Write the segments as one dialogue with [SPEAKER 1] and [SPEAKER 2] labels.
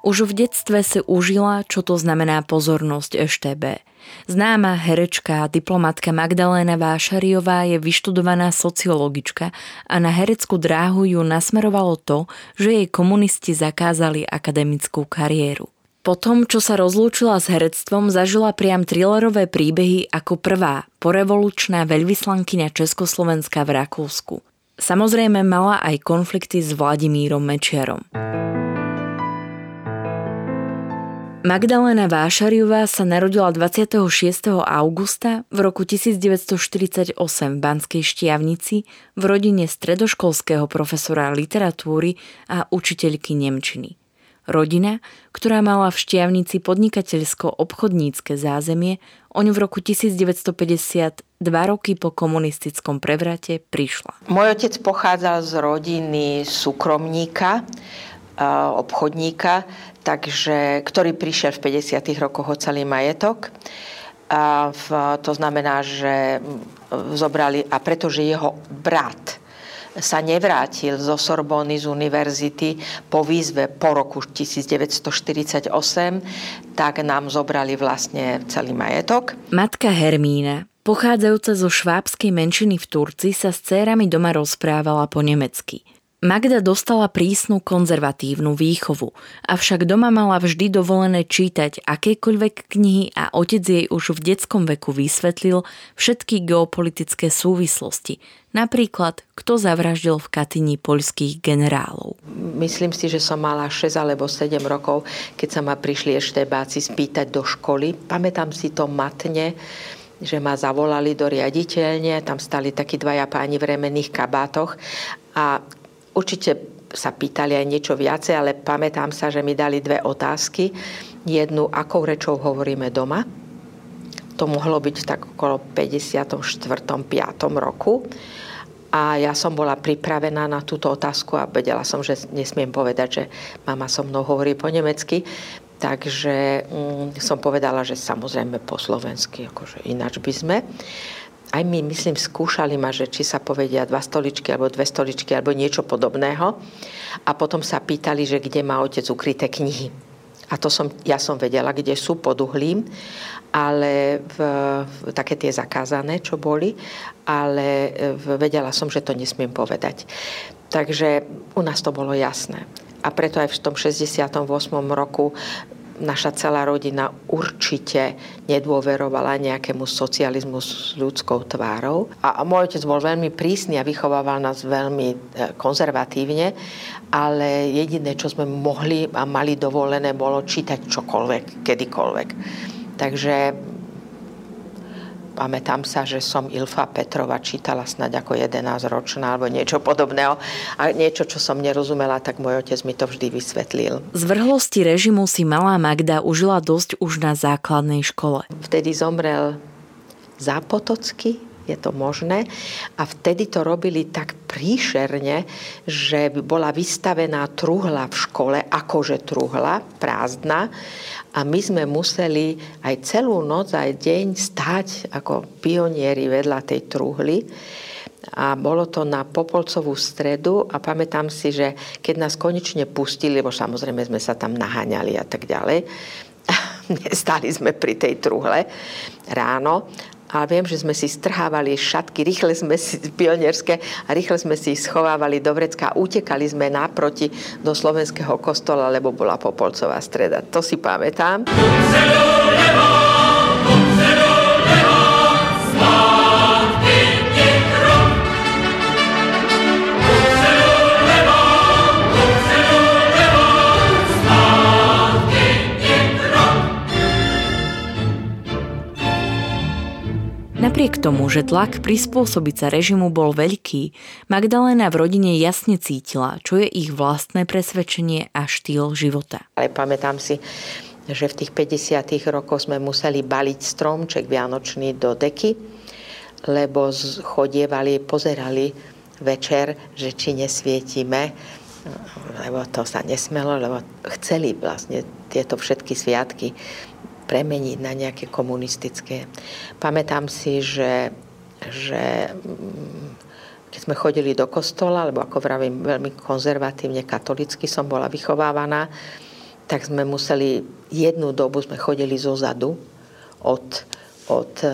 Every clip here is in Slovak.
[SPEAKER 1] Už v detstve si užila, čo to znamená pozornosť EŠTB. Známa herečka a diplomatka Magdaléna Vášariová je vyštudovaná sociologička a na hereckú dráhu ju nasmerovalo to, že jej komunisti zakázali akademickú kariéru. Po tom, čo sa rozlúčila s herectvom, zažila priam thrillerové príbehy ako prvá porevolučná veľvyslankyňa Československa v Rakúsku. Samozrejme mala aj konflikty s Vladimírom Mečiarom. Magdalena Vášariová sa narodila 26. augusta v roku 1948 v Banskej Štiavnici v rodine stredoškolského profesora literatúry a učiteľky Nemčiny. Rodina, ktorá mala v Štiavnici podnikateľsko-obchodnícke zázemie, oň v roku 1950 dva roky po komunistickom prevrate prišla.
[SPEAKER 2] Môj otec pochádzal z rodiny súkromníka, obchodníka, takže, ktorý prišiel v 50. rokoch o celý majetok. A v, to znamená, že zobrali, a pretože jeho brat sa nevrátil zo Sorbony z univerzity po výzve po roku 1948, tak nám zobrali vlastne celý majetok.
[SPEAKER 1] Matka Hermína, pochádzajúca zo švábskej menšiny v Turci, sa s cérami doma rozprávala po nemecky. Magda dostala prísnu konzervatívnu výchovu, avšak doma mala vždy dovolené čítať akékoľvek knihy a otec jej už v detskom veku vysvetlil všetky geopolitické súvislosti. Napríklad, kto zavraždil v Katyni poľských generálov.
[SPEAKER 2] Myslím si, že som mala 6 alebo 7 rokov, keď sa ma prišli ešte báci spýtať do školy. Pamätám si to matne, že ma zavolali do riaditeľne, tam stali takí dvaja páni v remenných kabátoch a Určite sa pýtali aj niečo viacej, ale pamätám sa, že mi dali dve otázky. Jednu, akou rečou hovoríme doma. To mohlo byť tak okolo 54. 5. roku. A ja som bola pripravená na túto otázku a vedela som, že nesmiem povedať, že mama so mnou hovorí po nemecky. Takže mm, som povedala, že samozrejme po slovensky, akože ináč by sme aj my, myslím, skúšali ma, že či sa povedia dva stoličky alebo dve stoličky alebo niečo podobného. A potom sa pýtali, že kde má otec ukryté knihy. A to som, ja som vedela, kde sú pod uhlím, ale v, v, také tie zakázané, čo boli, ale v, vedela som, že to nesmiem povedať. Takže u nás to bolo jasné. A preto aj v tom 68. roku naša celá rodina určite nedôverovala nejakému socializmu s ľudskou tvárou. A môj otec bol veľmi prísny a vychovával nás veľmi e, konzervatívne, ale jediné, čo sme mohli a mali dovolené, bolo čítať čokoľvek, kedykoľvek. Takže Pamätám sa, že som Ilfa Petrova čítala snáď ako 11-ročná alebo niečo podobného. A niečo, čo som nerozumela, tak môj otec mi to vždy vysvetlil.
[SPEAKER 1] Z vrhlosti režimu si malá Magda užila dosť už na základnej škole.
[SPEAKER 2] Vtedy zomrel Zápotocky, je to možné. A vtedy to robili tak príšerne, že bola vystavená truhla v škole, akože truhla, prázdna. A my sme museli aj celú noc, aj deň stať ako pionieri vedľa tej truhly a bolo to na Popolcovú stredu a pamätám si, že keď nás konečne pustili, lebo samozrejme sme sa tam naháňali a tak ďalej, stali sme pri tej truhle ráno a viem, že sme si strhávali šatky, rýchle sme si pionierské a rýchle sme si schovávali do vrecka utekali sme naproti do slovenského kostola, lebo bola Popolcová streda. To si pamätám. Zelo,
[SPEAKER 1] tomu, že tlak prispôsobiť sa režimu bol veľký, Magdalena v rodine jasne cítila, čo je ich vlastné presvedčenie a štýl života.
[SPEAKER 2] Ale pamätám si, že v tých 50 rokoch sme museli baliť stromček vianočný do deky, lebo chodievali, pozerali večer, že či nesvietime, lebo to sa nesmelo, lebo chceli vlastne tieto všetky sviatky premeniť na nejaké komunistické. Pamätám si, že, že mm, keď sme chodili do kostola, lebo ako vravím, veľmi konzervatívne katolicky som bola vychovávaná, tak sme museli, jednu dobu sme chodili zo zadu od, od e,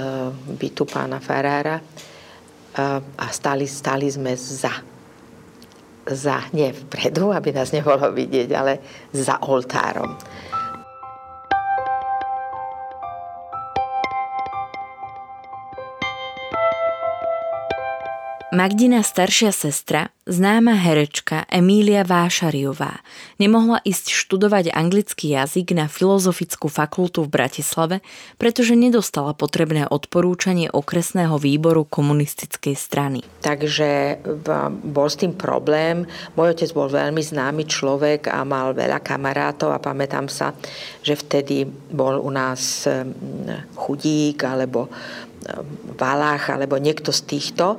[SPEAKER 2] bytu pána Farára e, a stali, stali sme za za, nie vpredu, aby nás nebolo vidieť, ale za oltárom.
[SPEAKER 1] Magdina staršia sestra, známa herečka Emília Vášariová, nemohla ísť študovať anglický jazyk na Filozofickú fakultu v Bratislave, pretože nedostala potrebné odporúčanie okresného výboru komunistickej strany.
[SPEAKER 2] Takže bol s tým problém. Môj otec bol veľmi známy človek a mal veľa kamarátov a pamätám sa, že vtedy bol u nás chudík alebo Valách alebo niekto z týchto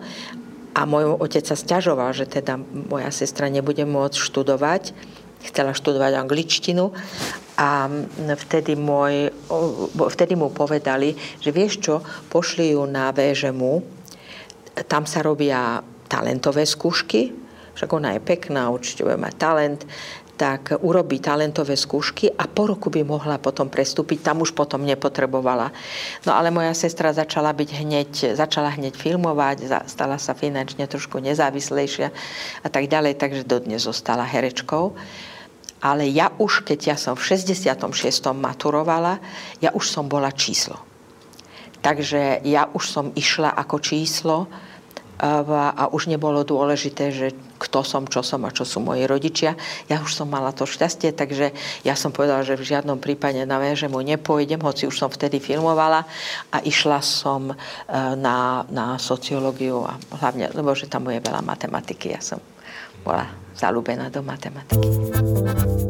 [SPEAKER 2] a môj otec sa stiažoval, že teda moja sestra nebude môcť študovať. Chcela študovať angličtinu. A vtedy, môj, vtedy mu povedali, že vieš čo, pošli ju na VŽMU, tam sa robia talentové skúšky, však ona je pekná, určite bude mať talent, tak urobí talentové skúšky a po roku by mohla potom prestúpiť. Tam už potom nepotrebovala. No ale moja sestra začala byť hneď, začala hneď filmovať, stala sa finančne trošku nezávislejšia a tak ďalej, takže dodnes zostala herečkou. Ale ja už, keď ja som v 66. maturovala, ja už som bola číslo. Takže ja už som išla ako číslo, a už nebolo dôležité, že kto som, čo som a čo sú moji rodičia. Ja už som mala to šťastie, takže ja som povedala, že v žiadnom prípade na mu nepôjdem, hoci už som vtedy filmovala a išla som e, na, na sociológiu a hlavne, lebo že tam je veľa matematiky. Ja som bola zalúbená do matematiky.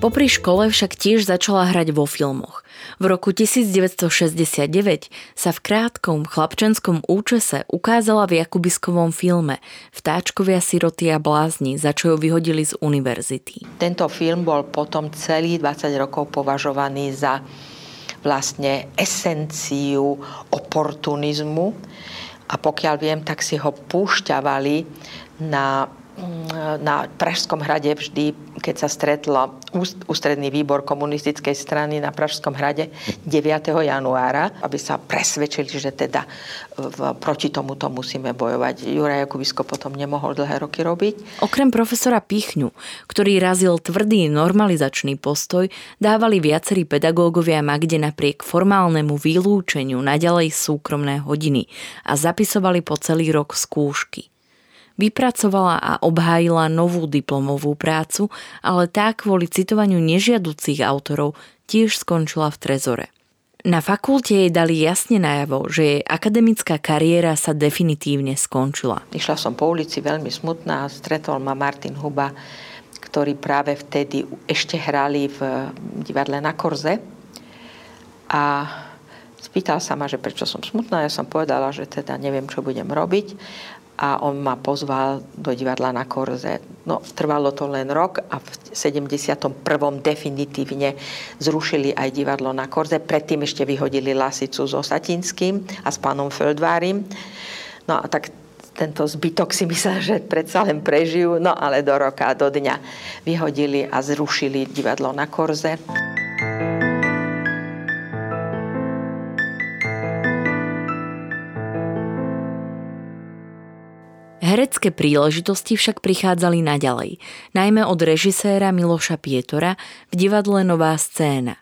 [SPEAKER 1] Popri škole však tiež začala hrať vo filmoch. V roku 1969 sa v krátkom chlapčenskom účese ukázala v Jakubiskovom filme Vtáčkovia siroty a blázni, za čo ju vyhodili z univerzity.
[SPEAKER 2] Tento film bol potom celý 20 rokov považovaný za vlastne esenciu oportunizmu a pokiaľ viem, tak si ho púšťavali na na Pražskom hrade vždy, keď sa stretlo ústredný výbor komunistickej strany na Pražskom hrade 9. januára, aby sa presvedčili, že teda v, proti tomuto musíme bojovať. Juraj Jakubisko potom nemohol dlhé roky robiť.
[SPEAKER 1] Okrem profesora Pichňu, ktorý razil tvrdý normalizačný postoj, dávali viacerí pedagógovia Magde napriek formálnemu vylúčeniu naďalej súkromné hodiny a zapisovali po celý rok skúšky. Vypracovala a obhájila novú diplomovú prácu, ale tá kvôli citovaniu nežiaducich autorov tiež skončila v trezore. Na fakulte jej dali jasne najavo, že jej akademická kariéra sa definitívne skončila.
[SPEAKER 2] Išla som po ulici veľmi smutná a stretol ma Martin Huba, ktorí práve vtedy ešte hrali v divadle na Korze. A spýtal sa ma, že prečo som smutná. Ja som povedala, že teda neviem, čo budem robiť a on ma pozval do divadla na Korze. No, trvalo to len rok a v 71. definitívne zrušili aj divadlo na Korze. Predtým ešte vyhodili Lasicu so Satinským a s pánom Feldvárim. No a tak tento zbytok si myslel, že predsa len prežijú, no ale do roka, do dňa vyhodili a zrušili divadlo na Korze.
[SPEAKER 1] Herecké príležitosti však prichádzali naďalej, najmä od režiséra Miloša Pietora v divadle Nová scéna.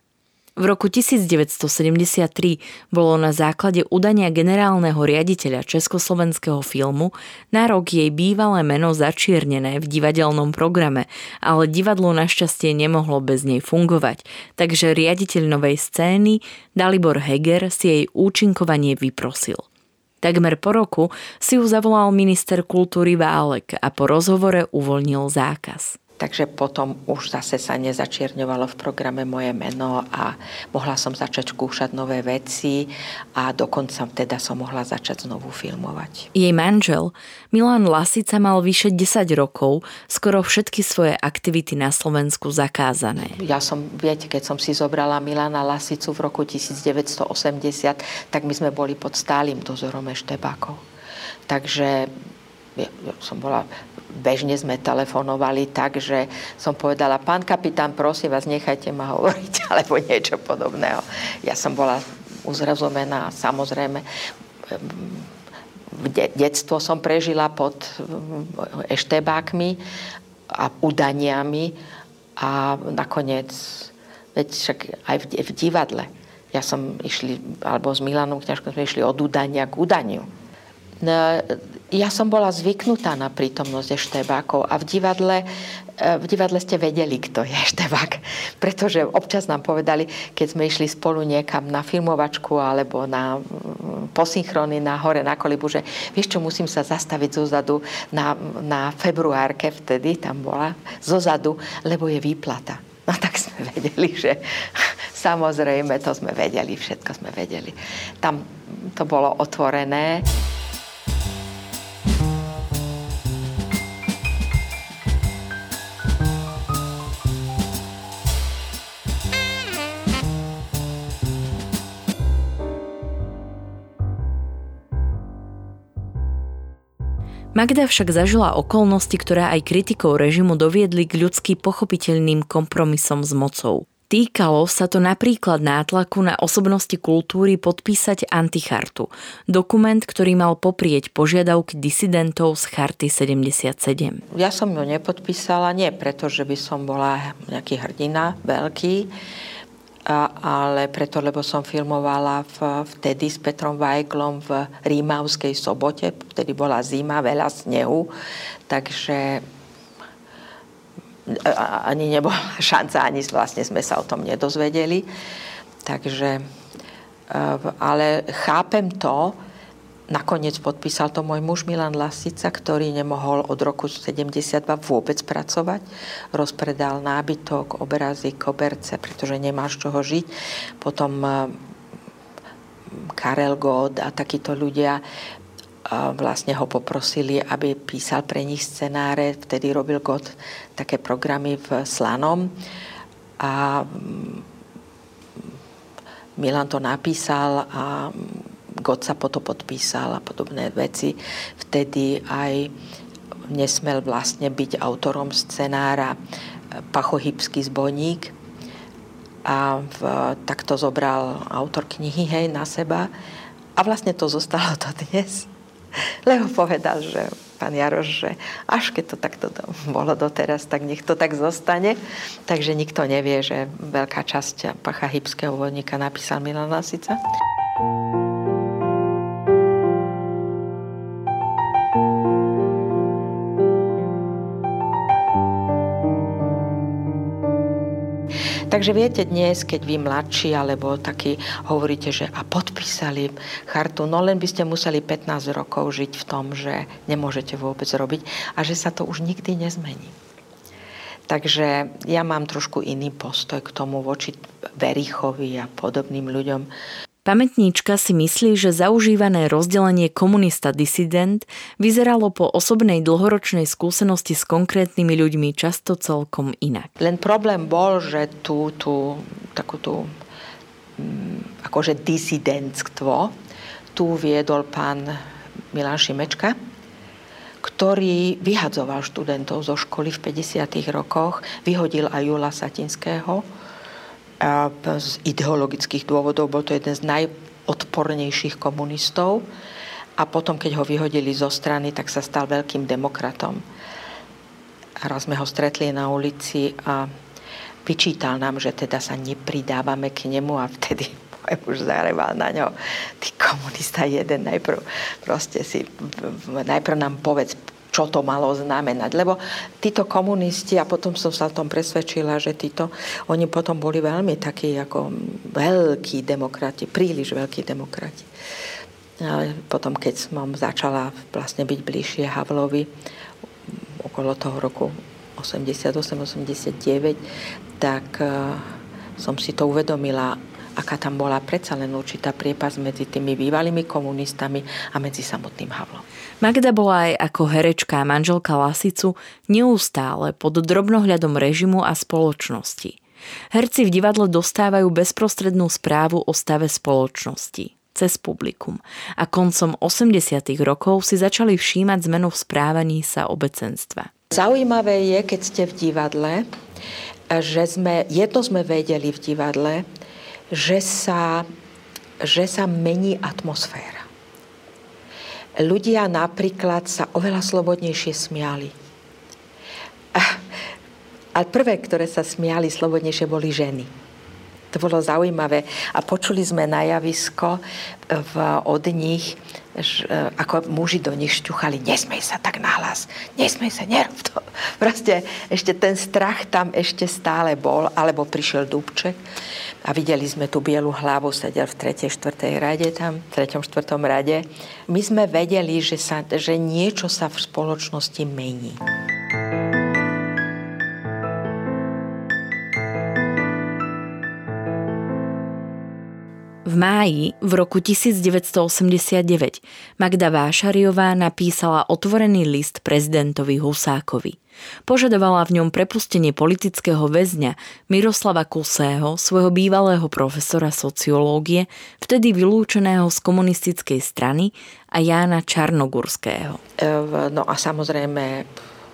[SPEAKER 1] V roku 1973 bolo na základe udania generálneho riaditeľa Československého filmu na rok jej bývalé meno začiernené v divadelnom programe, ale divadlo našťastie nemohlo bez nej fungovať, takže riaditeľ novej scény Dalibor Heger si jej účinkovanie vyprosil. Takmer po roku si ju zavolal minister kultúry Válek a po rozhovore uvoľnil zákaz.
[SPEAKER 2] Takže potom už zase sa nezačierňovalo v programe moje meno a mohla som začať skúšať nové veci a dokonca teda som mohla začať znovu filmovať.
[SPEAKER 1] Jej manžel Milan Lasica mal vyše 10 rokov, skoro všetky svoje aktivity na Slovensku zakázané.
[SPEAKER 2] Ja som, viete, keď som si zobrala Milana Lasicu v roku 1980, tak my sme boli pod stálym dozorom eštebákov. Takže ja som bola bežne sme telefonovali tak, že som povedala, pán kapitán, prosím vás, nechajte ma hovoriť, alebo niečo podobného. Ja som bola uzrozumená, samozrejme, de- detstvo som prežila pod eštebákmi a udaniami a nakoniec, veď však aj v, v divadle. Ja som išli, alebo s Milanom Kňažkom sme išli od udania k udaniu No, ja som bola zvyknutá na prítomnosť eštebákov a v divadle, e, v divadle ste vedeli, kto je eštebák. Pretože občas nám povedali, keď sme išli spolu niekam na filmovačku alebo na mm, posynchrony na hore na kolibu, že vieš čo, musím sa zastaviť zozadu na, na februárke, vtedy tam bola, zozadu, lebo je výplata. No tak sme vedeli, že samozrejme to sme vedeli, všetko sme vedeli. Tam to bolo otvorené.
[SPEAKER 1] Magda však zažila okolnosti, ktoré aj kritikov režimu doviedli k ľudsky pochopiteľným kompromisom s mocou. Týkalo sa to napríklad nátlaku na osobnosti kultúry podpísať antichartu, dokument, ktorý mal poprieť požiadavky disidentov z Charty 77.
[SPEAKER 2] Ja som ju nepodpísala nie preto, že by som bola nejaký hrdina veľký, ale preto, lebo som filmovala v, vtedy s Petrom Vajglom v Rímavskej sobote, vtedy bola zima, veľa snehu, takže ani nebola šanca, ani vlastne sme sa o tom nedozvedeli. Takže, e, ale chápem to, Nakoniec podpísal to môj muž Milan Lasica, ktorý nemohol od roku 72 vôbec pracovať. Rozpredal nábytok, obrazy, koberce, pretože nemá z čoho žiť. Potom eh, Karel God a takíto ľudia eh, vlastne ho poprosili, aby písal pre nich scenáre. Vtedy robil God také programy v Slanom. A mm, Milan to napísal a God sa potom podpísal a podobné veci. Vtedy aj nesmel vlastne byť autorom scenára Pachohybský zbojník a v, tak to zobral autor knihy hej, na seba a vlastne to zostalo to dnes. Lebo povedal, že pán Jaroš, že až keď to takto bolo doteraz, tak nech to tak zostane. Takže nikto nevie, že veľká časť Pacha Hybského vodníka napísal Milan Lasica. Takže viete, dnes, keď vy mladší alebo takí hovoríte, že a podpísali chartu, no len by ste museli 15 rokov žiť v tom, že nemôžete vôbec robiť a že sa to už nikdy nezmení. Takže ja mám trošku iný postoj k tomu voči Verichovi a podobným ľuďom.
[SPEAKER 1] Pamätníčka si myslí, že zaužívané rozdelenie komunista-disident vyzeralo po osobnej dlhoročnej skúsenosti s konkrétnymi ľuďmi často celkom inak.
[SPEAKER 2] Len problém bol, že tú, tú takú tú mm, akože disidentstvo tu viedol pán Milan Šimečka, ktorý vyhadzoval študentov zo školy v 50. rokoch, vyhodil aj Jula Satinského, z ideologických dôvodov. Bol to jeden z najodpornejších komunistov. A potom, keď ho vyhodili zo strany, tak sa stal veľkým demokratom. A raz sme ho stretli na ulici a vyčítal nám, že teda sa nepridávame k nemu a vtedy môj muž zareval na ňo. Ty komunista jeden, najprv proste si, najprv nám povedz, čo to malo znamenať. Lebo títo komunisti, a potom som sa o tom presvedčila, že títo, oni potom boli veľmi takí ako veľkí demokrati, príliš veľkí demokrati. A potom, keď som začala vlastne byť bližšie Havlovi, okolo toho roku 88-89, tak uh, som si to uvedomila, aká tam bola predsa len určitá priepas medzi tými bývalými komunistami a medzi samotným Havlom.
[SPEAKER 1] Magda bola aj ako herečka a manželka Lasicu neustále pod drobnohľadom režimu a spoločnosti. Herci v divadle dostávajú bezprostrednú správu o stave spoločnosti cez publikum a koncom 80. rokov si začali všímať zmenu v správaní sa obecenstva.
[SPEAKER 2] Zaujímavé je, keď ste v divadle, že sme, jedno sme vedeli v divadle, že sa, že sa mení atmosféra. Ľudia napríklad sa oveľa slobodnejšie smiali. A prvé, ktoré sa smiali slobodnejšie, boli ženy. To bolo zaujímavé. A počuli sme na javisko v, od nich, že, ako muži do nich šťuchali, nesmej sa tak nahlas, nesmej sa, nerob to. Proste ešte ten strach tam ešte stále bol, alebo prišiel Dubček a videli sme tú bielu hlavu, sedel v 3. 4. rade tam, v 3. 4. rade. My sme vedeli, že, sa, že niečo sa v spoločnosti mení.
[SPEAKER 1] Máji v roku 1989 Magda Vášariová napísala otvorený list prezidentovi Husákovi. Požadovala v ňom prepustenie politického väzňa Miroslava Kusého, svojho bývalého profesora sociológie, vtedy vylúčeného z komunistickej strany a Jána Čarnogurského.
[SPEAKER 2] No a samozrejme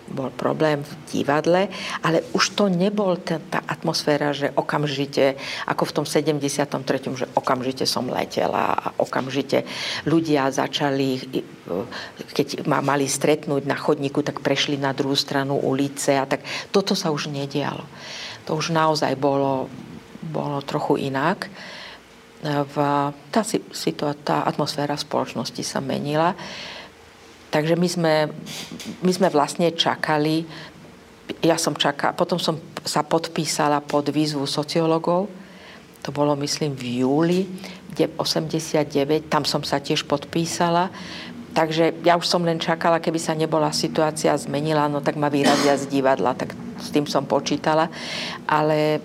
[SPEAKER 2] bol problém v divadle, ale už to nebol tá, tá atmosféra, že okamžite, ako v tom 73., že okamžite som letela a okamžite ľudia začali, keď ma mali stretnúť na chodníku, tak prešli na druhú stranu ulice a tak toto sa už nedialo. To už naozaj bolo, bolo trochu inak. V, tá, tá atmosféra spoločnosti sa menila. Takže my sme, my sme vlastne čakali, ja som čakala, potom som sa podpísala pod výzvu sociológov, to bolo myslím v júli 89, tam som sa tiež podpísala, takže ja už som len čakala, keby sa nebola situácia zmenila, no tak ma vyrazia z divadla, tak s tým som počítala, ale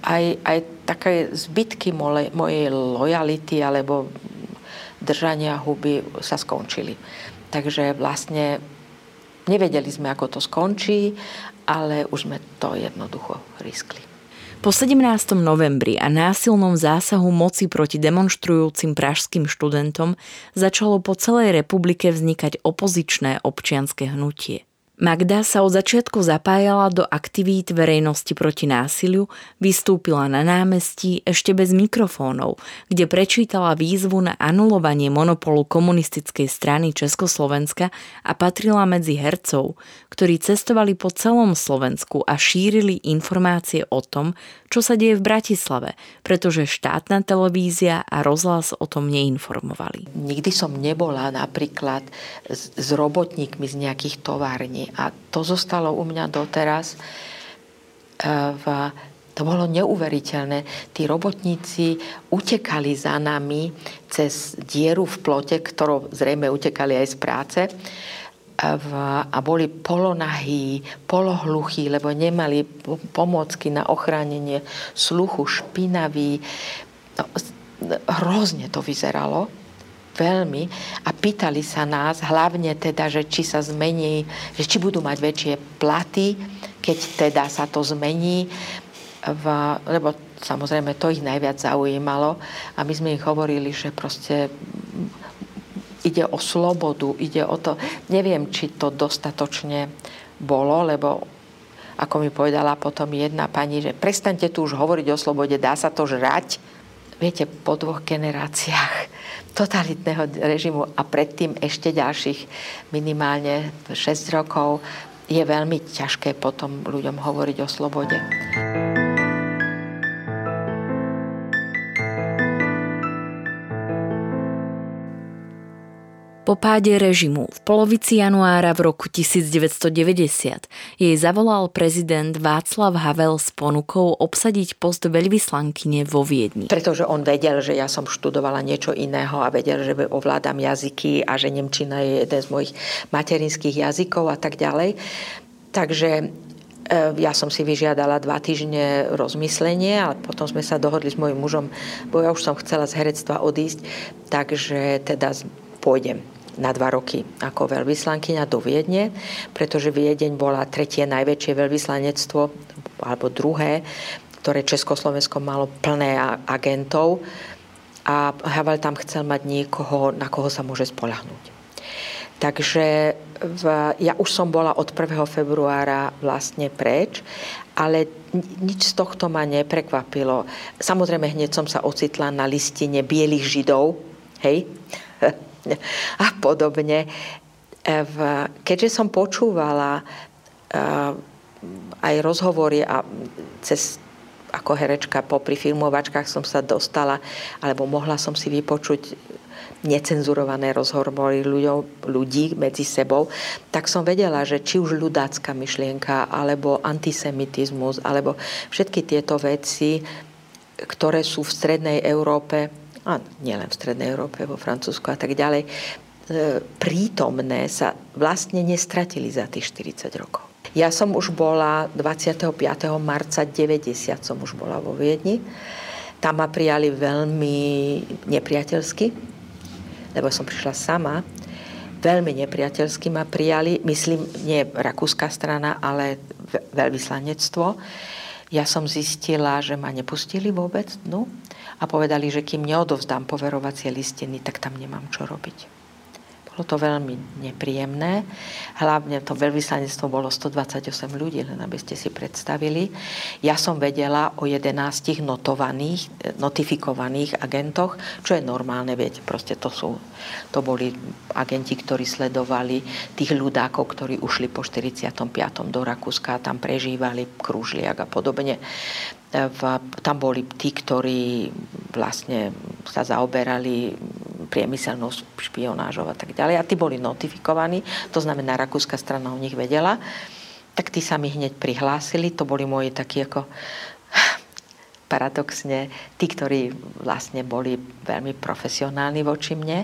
[SPEAKER 2] aj, aj také zbytky mojej lojality alebo držania huby sa skončili. Takže vlastne nevedeli sme, ako to skončí, ale už sme to jednoducho riskli.
[SPEAKER 1] Po 17. novembri a násilnom zásahu moci proti demonstrujúcim pražským študentom začalo po celej republike vznikať opozičné občianske hnutie. Magda sa od začiatku zapájala do aktivít verejnosti proti násiliu, vystúpila na námestí ešte bez mikrofónov, kde prečítala výzvu na anulovanie monopolu komunistickej strany Československa a patrila medzi hercov, ktorí cestovali po celom Slovensku a šírili informácie o tom, čo sa deje v Bratislave, pretože štátna televízia a rozhlas o tom neinformovali.
[SPEAKER 2] Nikdy som nebola napríklad s, robotníkmi z nejakých tovární a to zostalo u mňa doteraz. E, v, to bolo neuveriteľné. Tí robotníci utekali za nami cez dieru v plote, ktorou zrejme utekali aj z práce a boli polonahí, polohluchí, lebo nemali pomocky na ochránenie sluchu, špinaví. No, hrozne to vyzeralo veľmi a pýtali sa nás hlavne teda, že či sa zmení, že či budú mať väčšie platy, keď teda sa to zmení, v, lebo samozrejme to ich najviac zaujímalo a my sme ich hovorili, že proste ide o slobodu, ide o to, neviem, či to dostatočne bolo, lebo ako mi povedala potom jedna pani, že prestante tu už hovoriť o slobode, dá sa to žrať. Viete, po dvoch generáciách totalitného režimu a predtým ešte ďalších minimálne 6 rokov, je veľmi ťažké potom ľuďom hovoriť o slobode.
[SPEAKER 1] Po páde režimu v polovici januára v roku 1990 jej zavolal prezident Václav Havel s ponukou obsadiť post veľvyslankyne vo Viedni.
[SPEAKER 2] Pretože on vedel, že ja som študovala niečo iného a vedel, že ovládam jazyky a že Nemčina je jeden z mojich materinských jazykov a tak ďalej. Takže e, ja som si vyžiadala dva týždne rozmyslenie, ale potom sme sa dohodli s mojim mužom, bo ja už som chcela z herectva odísť, takže teda pôjdem na dva roky ako veľvyslankyňa do Viedne, pretože Viedeň bola tretie najväčšie veľvyslanectvo, alebo druhé, ktoré Československo malo plné agentov a Havel tam chcel mať niekoho, na koho sa môže spolahnúť. Takže v, ja už som bola od 1. februára vlastne preč, ale nič z tohto ma neprekvapilo. Samozrejme, hneď som sa ocitla na listine bielých židov, hej, a podobne. E, keďže som počúvala e, aj rozhovory a cez ako herečka popri filmovačkách som sa dostala, alebo mohla som si vypočuť necenzurované rozhovory ľuďom, ľudí medzi sebou, tak som vedela, že či už ľudácka myšlienka, alebo antisemitizmus, alebo všetky tieto veci, ktoré sú v strednej Európe a nielen v Strednej Európe, vo Francúzsku a tak ďalej, e, prítomné sa vlastne nestratili za tých 40 rokov. Ja som už bola 25. marca 90 som už bola vo Viedni. Tam ma prijali veľmi nepriateľsky, lebo som prišla sama. Veľmi nepriateľsky ma prijali, myslím, nie rakúska strana, ale veľvyslanectvo. Ja som zistila, že ma nepustili vôbec, no, a povedali, že kým neodovzdám poverovacie listiny, tak tam nemám čo robiť. Bolo to veľmi nepríjemné. Hlavne to veľvyslanectvo bolo 128 ľudí, len aby ste si predstavili. Ja som vedela o 11 notovaných, notifikovaných agentoch, čo je normálne, viete, proste to sú, to boli agenti, ktorí sledovali tých ľudákov, ktorí ušli po 45. do Rakúska tam prežívali krúžliak a podobne v, tam boli tí, ktorí vlastne sa zaoberali priemyselnou špionážou a tak ďalej. A tí boli notifikovaní, to znamená, rakúska strana o nich vedela. Tak tí sa mi hneď prihlásili, to boli moji takí ako paradoxne, tí, ktorí vlastne boli veľmi profesionálni voči mne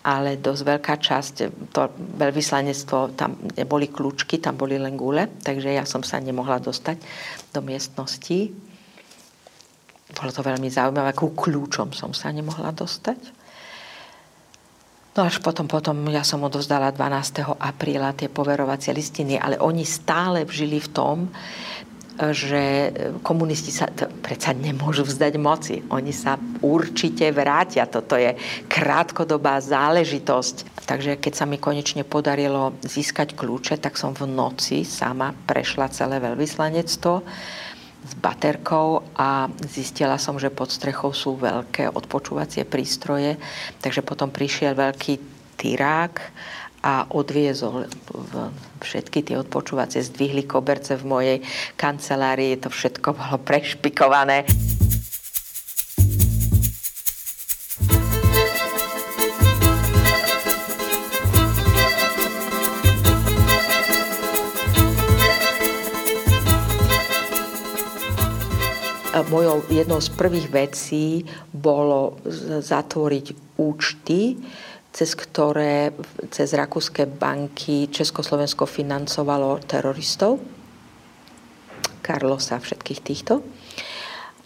[SPEAKER 2] ale dosť veľká časť, to veľvyslanectvo, tam neboli kľúčky, tam boli len gule, takže ja som sa nemohla dostať do miestnosti. Bolo to veľmi zaujímavé, akú kľúčom som sa nemohla dostať. No až potom, potom ja som odovzdala 12. apríla tie poverovacie listiny, ale oni stále žili v tom, že komunisti sa predsa nemôžu vzdať moci. Oni sa určite vrátia. Toto je krátkodobá záležitosť. Takže keď sa mi konečne podarilo získať kľúče, tak som v noci sama prešla celé veľvyslanectvo s baterkou a zistila som, že pod strechou sú veľké odpočúvacie prístroje, takže potom prišiel veľký tyrák a odviezol všetky tie odpočúvacie, zdvihli koberce v mojej kancelárii, to všetko bolo prešpikované. Mojou jednou z prvých vecí bolo zatvoriť účty, cez ktoré cez rakúske banky Československo financovalo teroristov. Karlosa všetkých týchto.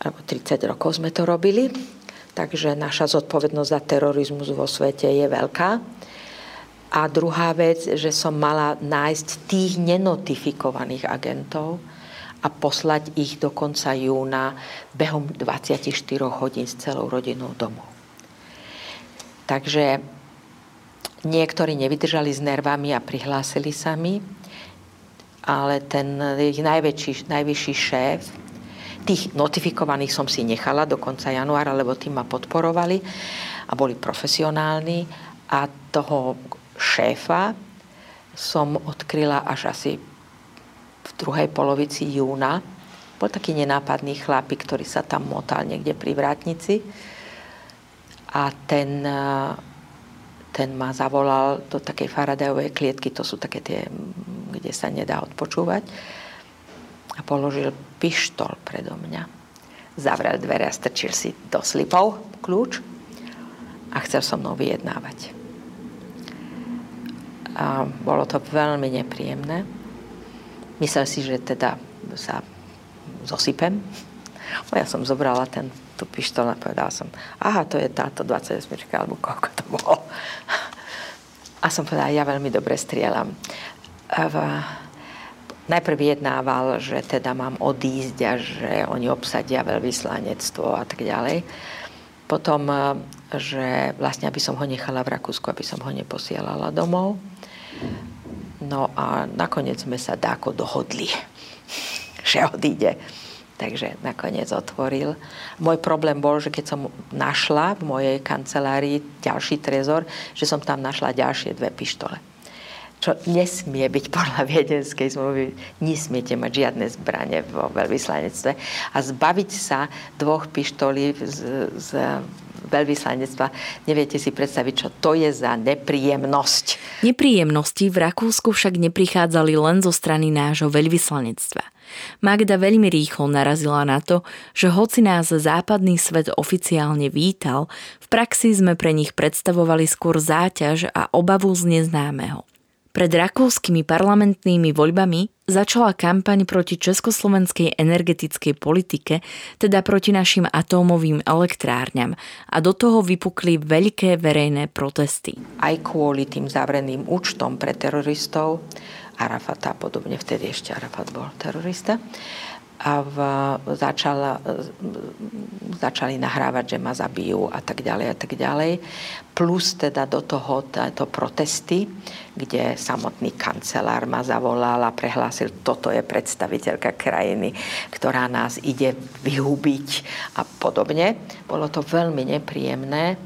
[SPEAKER 2] 30 rokov sme to robili. Takže naša zodpovednosť za terorizmus vo svete je veľká. A druhá vec, že som mala nájsť tých nenotifikovaných agentov a poslať ich do konca júna behom 24 hodín s celou rodinou domov. Takže Niektorí nevydržali s nervami a prihlásili sa mi, ale ten ich najväčší, najvyšší šéf, tých notifikovaných som si nechala do konca januára, lebo tým ma podporovali a boli profesionálni a toho šéfa som odkryla až asi druhej polovici júna. Bol taký nenápadný chlapík, ktorý sa tam motal niekde pri vrátnici. A ten, ten ma zavolal do takej Faradayovej klietky, to sú také tie, kde sa nedá odpočúvať. A položil pištol predo mňa. Zavrel dvere a strčil si do slipov kľúč a chcel so mnou vyjednávať. A bolo to veľmi nepríjemné. Myslel si, že teda sa zosypem. No ja som zobrala ten, tú pištol a povedala som, aha, to je táto 28 alebo koľko to bolo. A som povedala, ja veľmi dobre strieľam. V, najprv vyjednával, že teda mám odísť a že oni obsadia veľvyslanectvo a tak ďalej. Potom, že vlastne, aby som ho nechala v Rakúsku, aby som ho neposielala domov. No a nakoniec sme sa dáko dohodli, že odíde. Takže nakoniec otvoril. Môj problém bol, že keď som našla v mojej kancelárii ďalší trezor, že som tam našla ďalšie dve pištole. Čo nesmie byť podľa viedenskej zmluvy, nesmiete mať žiadne zbranie vo veľvyslanectve. A zbaviť sa dvoch pištolí z, z veľvyslanectva. Neviete si predstaviť, čo to je za nepríjemnosť.
[SPEAKER 1] Nepríjemnosti v Rakúsku však neprichádzali len zo strany nášho veľvyslanectva. Magda veľmi rýchlo narazila na to, že hoci nás západný svet oficiálne vítal, v praxi sme pre nich predstavovali skôr záťaž a obavu z neznámeho. Pred rakúskymi parlamentnými voľbami začala kampaň proti československej energetickej politike, teda proti našim atómovým elektrárňam. A do toho vypukli veľké verejné protesty.
[SPEAKER 2] Aj kvôli tým zavreným účtom pre teroristov, Arafata a podobne, vtedy ešte Arafat bol terorista, a v, začala, začali nahrávať, že ma zabijú a tak ďalej a tak ďalej. Plus teda do toho to protesty, kde samotný kancelár ma zavolal a prehlásil, toto je predstaviteľka krajiny, ktorá nás ide vyhubiť a podobne. Bolo to veľmi nepríjemné.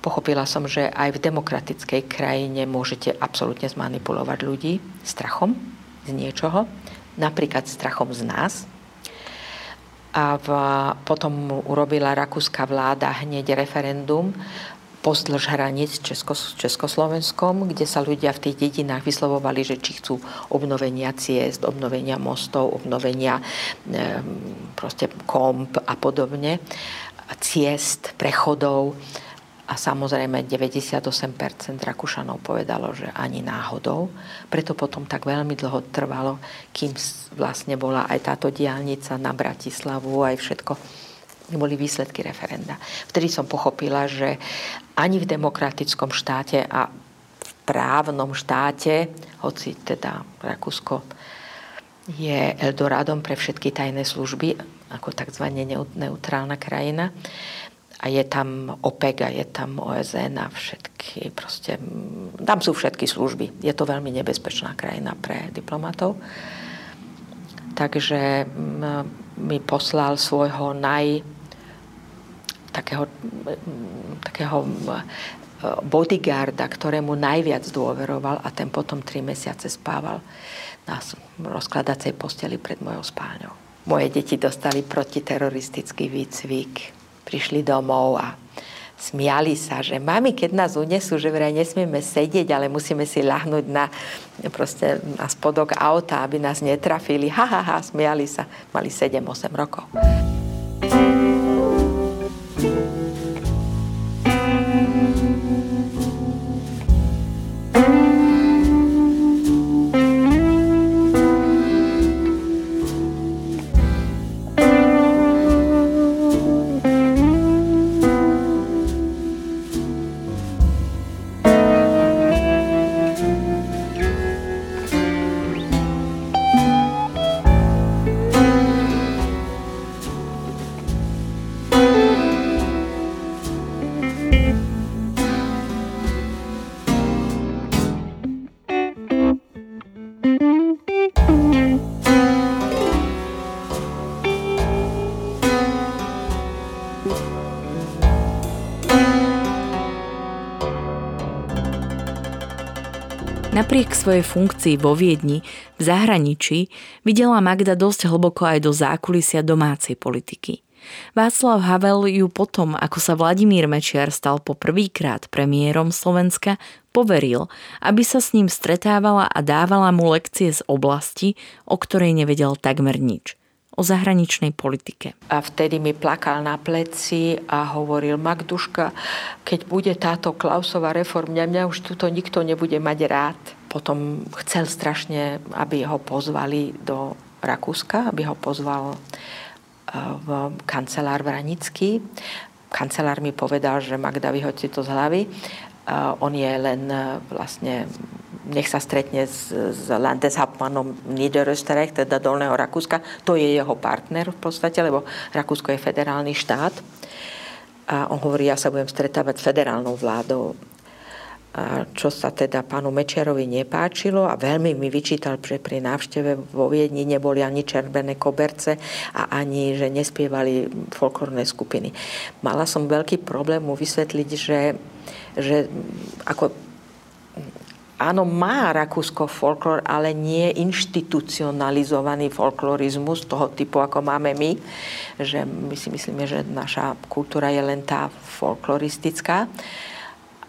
[SPEAKER 2] Pochopila som, že aj v demokratickej krajine môžete absolútne zmanipulovať ľudí strachom z niečoho, napríklad strachom z nás, a v, potom urobila rakúska vláda hneď referendum pozdĺž hraníc Česko, Československom, kde sa ľudia v tých dedinách vyslovovali, že či chcú obnovenia ciest, obnovenia mostov, obnovenia e, proste komp a podobne, ciest, prechodov a samozrejme 98% Rakúšanov povedalo, že ani náhodou. Preto potom tak veľmi dlho trvalo, kým vlastne bola aj táto diálnica na Bratislavu, aj všetko boli výsledky referenda. Vtedy som pochopila, že ani v demokratickom štáte a v právnom štáte, hoci teda Rakúsko je Eldorádom pre všetky tajné služby, ako tzv. neutrálna krajina, a je tam OPEC a je tam OSN a všetky, proste, tam sú všetky služby. Je to veľmi nebezpečná krajina pre diplomatov. Takže mi poslal svojho naj takého, takého bodyguarda, ktorému najviac dôveroval a ten potom tri mesiace spával na rozkladacej posteli pred mojou spálňou. Moje deti dostali protiteroristický výcvik prišli domov a smiali sa, že mami, keď nás unesú, že vraj nesmieme sedieť, ale musíme si ľahnúť na, proste, na spodok auta, aby nás netrafili. Ha, ha, ha, smiali sa. Mali 7-8 rokov.
[SPEAKER 1] Napriek svojej funkcii vo Viedni v zahraničí videla Magda dosť hlboko aj do zákulisia domácej politiky. Václav Havel ju potom, ako sa Vladimír Mečiar stal po prvýkrát premiérom Slovenska, poveril, aby sa s ním stretávala a dávala mu lekcie z oblasti, o ktorej nevedel takmer nič o zahraničnej politike.
[SPEAKER 2] A vtedy mi plakal na pleci a hovoril, Magduška, keď bude táto Klausová reforma, mňa už tuto nikto nebude mať rád. Potom chcel strašne, aby ho pozvali do Rakúska, aby ho pozval e, v kancelár Vranický. Kancelár mi povedal, že Magda, vyhoď to z hlavy. E, on je len e, vlastne nech sa stretne s, s Landeshauptmannom Niederösterreich, teda Dolného Rakúska. To je jeho partner v podstate, lebo Rakúsko je federálny štát. A on hovorí, ja sa budem stretávať s federálnou vládou. Čo sa teda pánu Mečiarovi nepáčilo a veľmi mi vyčítal, že pri návšteve vo Viedni neboli ani červené koberce a ani, že nespievali folklórne skupiny. Mala som veľký problém mu vysvetliť, že, že ako áno, má Rakúsko folklór, ale nie inštitucionalizovaný folklorizmus toho typu, ako máme my. Že my si myslíme, že naša kultúra je len tá folkloristická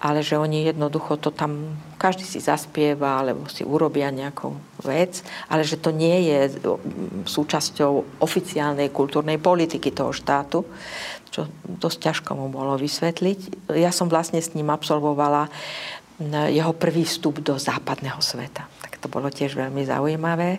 [SPEAKER 2] ale že oni jednoducho to tam, každý si zaspieva alebo si urobia nejakú vec, ale že to nie je súčasťou oficiálnej kultúrnej politiky toho štátu, čo dosť ťažko mu bolo vysvetliť. Ja som vlastne s ním absolvovala jeho prvý vstup do západného sveta. Tak to bolo tiež veľmi zaujímavé.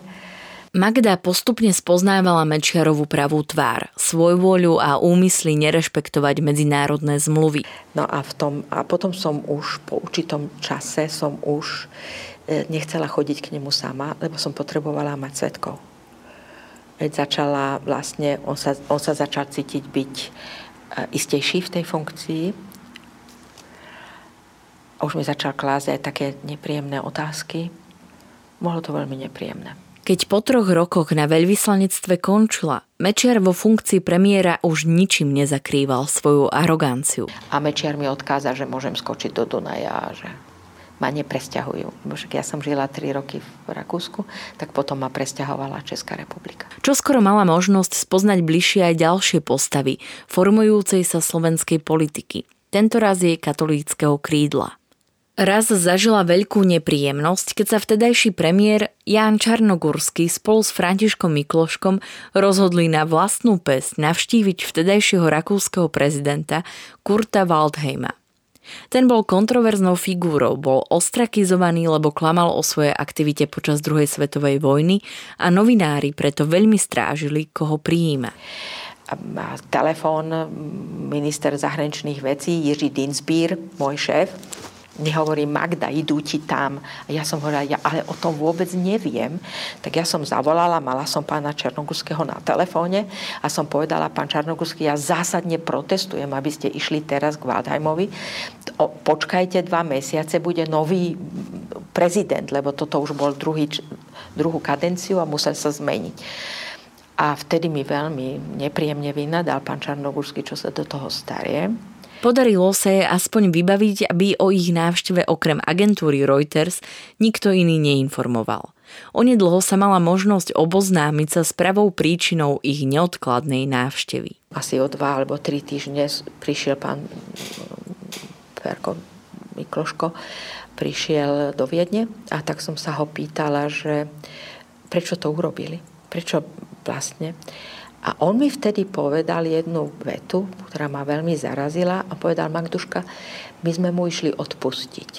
[SPEAKER 1] Magda postupne spoznávala Mečiarovú pravú tvár, svojvôľu a úmysly nerešpektovať medzinárodné zmluvy.
[SPEAKER 2] No a, v tom, a potom som už po určitom čase som už e, nechcela chodiť k nemu sama, lebo som potrebovala mať svetkov. Veď začala vlastne, on sa, on sa začal cítiť byť e, istejší v tej funkcii a už mi začal klásť aj také nepríjemné otázky. Bolo to veľmi nepríjemné.
[SPEAKER 1] Keď po troch rokoch na veľvyslanectve končila, Mečiar vo funkcii premiéra už ničím nezakrýval svoju aroganciu.
[SPEAKER 2] A Mečiar mi odkázal, že môžem skočiť do Dunaja a že ma nepresťahujú. Však ja som žila 3 roky v Rakúsku, tak potom ma presťahovala Česká republika.
[SPEAKER 1] Čo skoro mala možnosť spoznať bližšie aj ďalšie postavy formujúcej sa slovenskej politiky. Tentoraz jej katolíckého krídla. Raz zažila veľkú nepríjemnosť, keď sa vtedajší premiér Ján Čarnogurský spolu s Františkom Mikloškom rozhodli na vlastnú pesť navštíviť vtedajšieho rakúskeho prezidenta Kurta Waldheima. Ten bol kontroverznou figúrou, bol ostrakizovaný, lebo klamal o svojej aktivite počas druhej svetovej vojny a novinári preto veľmi strážili, koho prijíma.
[SPEAKER 2] Telefón minister zahraničných vecí Jiří Dinsbír, môj šéf, mi hovorí Magda, idú ti tam. A ja som hovorila, ja ale o tom vôbec neviem. Tak ja som zavolala, mala som pána Černogurského na telefóne a som povedala, pán Černogurský, ja zásadne protestujem, aby ste išli teraz k Waldheimovi. Počkajte dva mesiace, bude nový prezident, lebo toto už bol druhý, druhú kadenciu a musel sa zmeniť. A vtedy mi veľmi nepríjemne vynadal pán Čarnogurský, čo sa do toho starie
[SPEAKER 1] Podarilo sa jej aspoň vybaviť, aby o ich návšteve okrem agentúry Reuters nikto iný neinformoval. Onedlho sa mala možnosť oboznámiť sa s pravou príčinou ich neodkladnej návštevy.
[SPEAKER 2] Asi o dva alebo tri týždne prišiel pán Ferko Mikloško, prišiel do Viedne a tak som sa ho pýtala, že prečo to urobili, prečo vlastne. A on mi vtedy povedal jednu vetu, ktorá ma veľmi zarazila a povedal, Magduška, my sme mu išli odpustiť.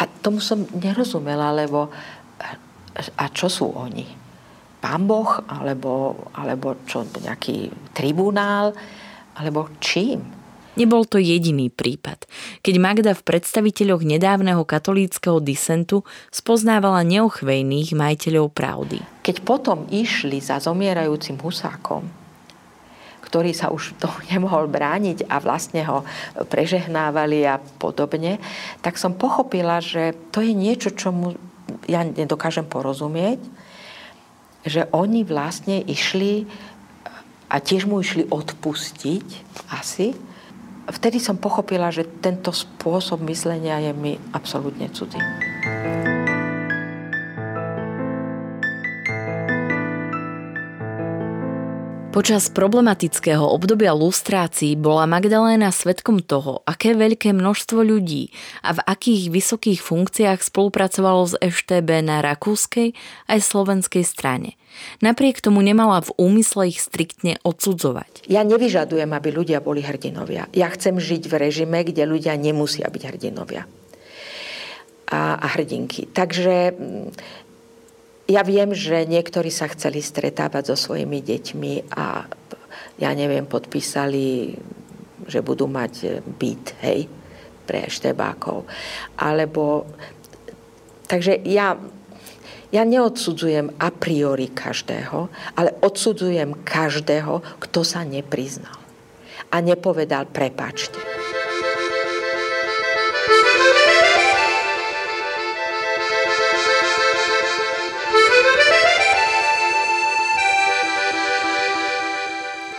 [SPEAKER 2] A tomu som nerozumela, lebo a čo sú oni? Pán Boh? Alebo, alebo čo, nejaký tribunál? Alebo čím?
[SPEAKER 1] Nebol to jediný prípad, keď Magda v predstaviteľoch nedávneho katolíckého disentu spoznávala neochvejných majiteľov pravdy.
[SPEAKER 2] Keď potom išli za zomierajúcim husákom, ktorý sa už to nemohol brániť a vlastne ho prežehnávali a podobne, tak som pochopila, že to je niečo, čo mu ja nedokážem porozumieť, že oni vlastne išli a tiež mu išli odpustiť asi, vtedy som pochopila, že tento spôsob myslenia je mi absolútne cudzí.
[SPEAKER 1] Počas problematického obdobia lustrácií bola Magdaléna svetkom toho, aké veľké množstvo ľudí a v akých vysokých funkciách spolupracovalo s EŠTB na rakúskej aj slovenskej strane. Napriek tomu nemala v úmysle ich striktne odsudzovať.
[SPEAKER 2] Ja nevyžadujem, aby ľudia boli hrdinovia. Ja chcem žiť v režime, kde ľudia nemusia byť hrdinovia a, a hrdinky. Takže ja viem, že niektorí sa chceli stretávať so svojimi deťmi a ja neviem, podpísali, že budú mať byt, hej, pre štebákov. Alebo, takže ja, ja neodsudzujem a priori každého, ale odsudzujem každého, kto sa nepriznal a nepovedal prepačte.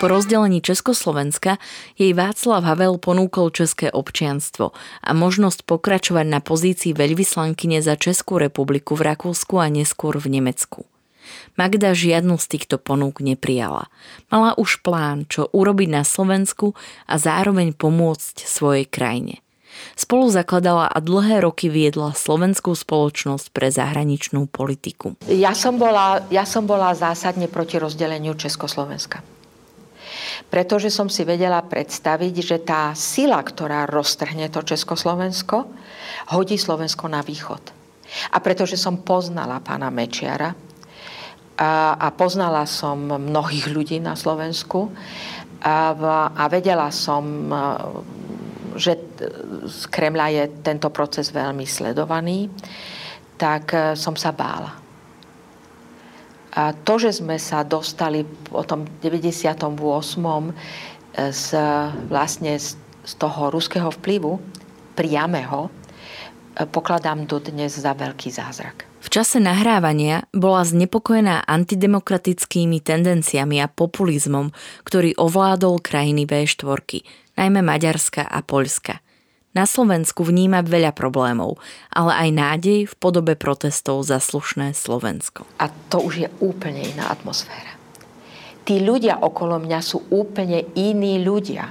[SPEAKER 1] Po rozdelení Československa jej Václav Havel ponúkol české občianstvo a možnosť pokračovať na pozícii veľvyslankyne za Českú republiku v Rakúsku a neskôr v Nemecku. Magda žiadnu z týchto ponúk neprijala. Mala už plán, čo urobiť na Slovensku a zároveň pomôcť svojej krajine. Spolu zakladala a dlhé roky viedla slovenskú spoločnosť pre zahraničnú politiku.
[SPEAKER 2] Ja som bola, ja som bola zásadne proti rozdeleniu Československa pretože som si vedela predstaviť, že tá sila, ktorá roztrhne to Československo, hodí Slovensko na východ. A pretože som poznala pána Mečiara a, a poznala som mnohých ľudí na Slovensku a, a vedela som, že z Kremľa je tento proces veľmi sledovaný, tak som sa bála a to, že sme sa dostali po tom 98. E, z, vlastne z, z toho ruského vplyvu, priameho, e, pokladám dodnes za veľký zázrak.
[SPEAKER 1] V čase nahrávania bola znepokojená antidemokratickými tendenciami a populizmom, ktorý ovládol krajiny V4, najmä Maďarska a Poľska. Na Slovensku vníma veľa problémov, ale aj nádej v podobe protestov za slušné Slovensko.
[SPEAKER 2] A to už je úplne iná atmosféra. Tí ľudia okolo mňa sú úplne iní ľudia.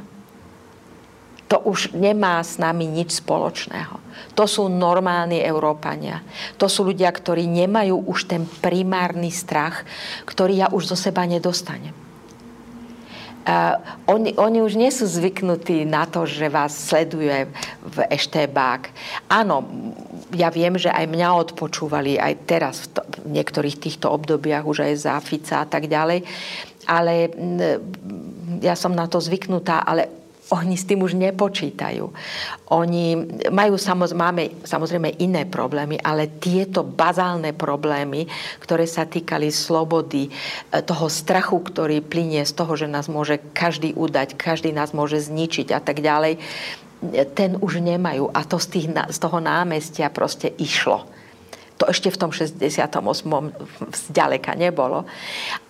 [SPEAKER 2] To už nemá s nami nič spoločného. To sú normálni Európania. To sú ľudia, ktorí nemajú už ten primárny strach, ktorý ja už zo seba nedostanem. Uh, oni, oni už nie sú zvyknutí na to, že vás sleduje v eštébák. Áno, ja viem, že aj mňa odpočúvali aj teraz v, to, v niektorých týchto obdobiach, už aj za Fica a tak ďalej, ale ja som na to zvyknutá, ale oni s tým už nepočítajú. Oni majú samozrejme, samozrejme iné problémy, ale tieto bazálne problémy, ktoré sa týkali slobody, e, toho strachu, ktorý plinie z toho, že nás môže každý udať, každý nás môže zničiť a tak ďalej, ten už nemajú. A to z, tých, z toho námestia proste išlo. To ešte v tom 68. zďaleka nebolo.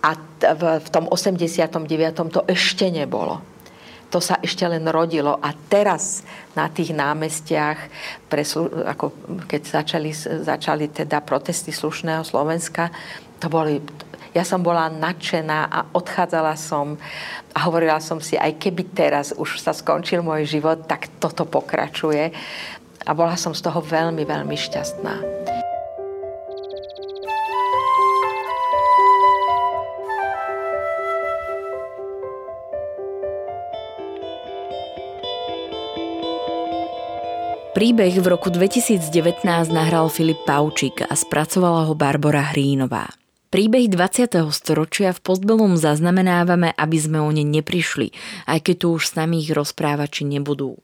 [SPEAKER 2] A v tom 89. to ešte nebolo to sa ešte len rodilo. A teraz na tých námestiach, pre, ako keď začali, začali teda protesty slušného Slovenska, to boli, ja som bola nadšená a odchádzala som a hovorila som si, aj keby teraz už sa skončil môj život, tak toto pokračuje. A bola som z toho veľmi, veľmi šťastná.
[SPEAKER 1] Príbeh v roku 2019 nahral Filip Paučík a spracovala ho Barbara Hrínová. Príbeh 20. storočia v Postbelum zaznamenávame, aby sme o ne neprišli, aj keď tu už s nami ich rozprávači nebudú.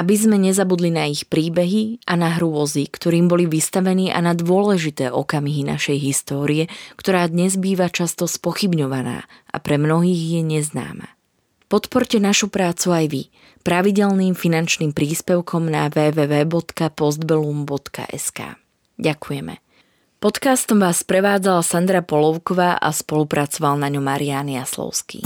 [SPEAKER 1] Aby sme nezabudli na ich príbehy a na hrôzy, ktorým boli vystavení a na dôležité okamihy našej histórie, ktorá dnes býva často spochybňovaná a pre mnohých je neznáma. Podporte našu prácu aj vy pravidelným finančným príspevkom na www.postbellum.sk. Ďakujeme. Podcastom vás prevádzala Sandra Polovková a spolupracoval na ňom Marian Jaslovský.